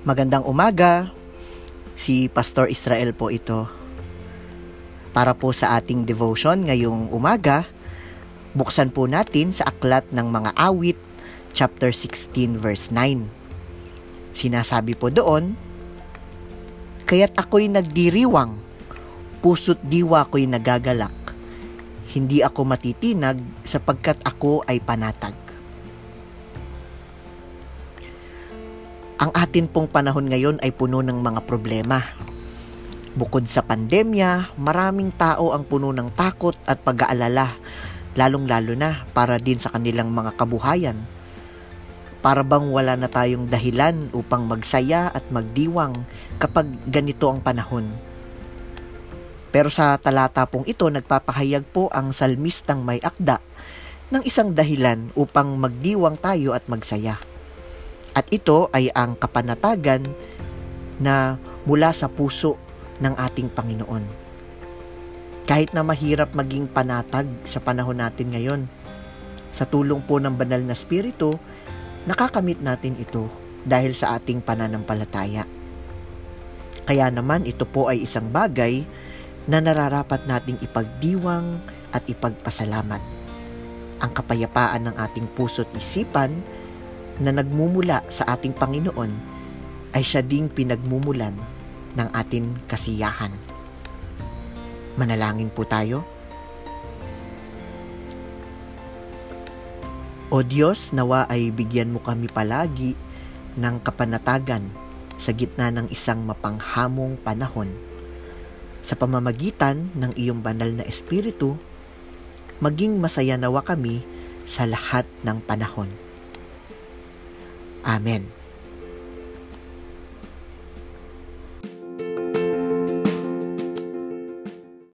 Magandang umaga. Si Pastor Israel po ito. Para po sa ating devotion ngayong umaga, buksan po natin sa aklat ng mga awit, chapter 16, verse 9. Sinasabi po doon, Kaya't ako'y nagdiriwang, puso't diwa ko'y nagagalak. Hindi ako matitinag sapagkat ako ay panatag. Ang atin pong panahon ngayon ay puno ng mga problema. Bukod sa pandemya, maraming tao ang puno ng takot at pag-aalala, lalong-lalo na para din sa kanilang mga kabuhayan. Para bang wala na tayong dahilan upang magsaya at magdiwang kapag ganito ang panahon. Pero sa talata pong ito, nagpapahayag po ang salmistang may akda ng isang dahilan upang magdiwang tayo at magsaya. At ito ay ang kapanatagan na mula sa puso ng ating Panginoon. Kahit na mahirap maging panatag sa panahon natin ngayon, sa tulong po ng banal na spirito, nakakamit natin ito dahil sa ating pananampalataya. Kaya naman ito po ay isang bagay na nararapat nating ipagdiwang at ipagpasalamat. Ang kapayapaan ng ating puso't isipan na nagmumula sa ating Panginoon ay siya ding pinagmumulan ng ating kasiyahan. Manalangin po tayo. O Diyos, nawa ay bigyan mo kami palagi ng kapanatagan sa gitna ng isang mapanghamong panahon. Sa pamamagitan ng iyong banal na espiritu, maging masaya nawa kami sa lahat ng panahon. Amen.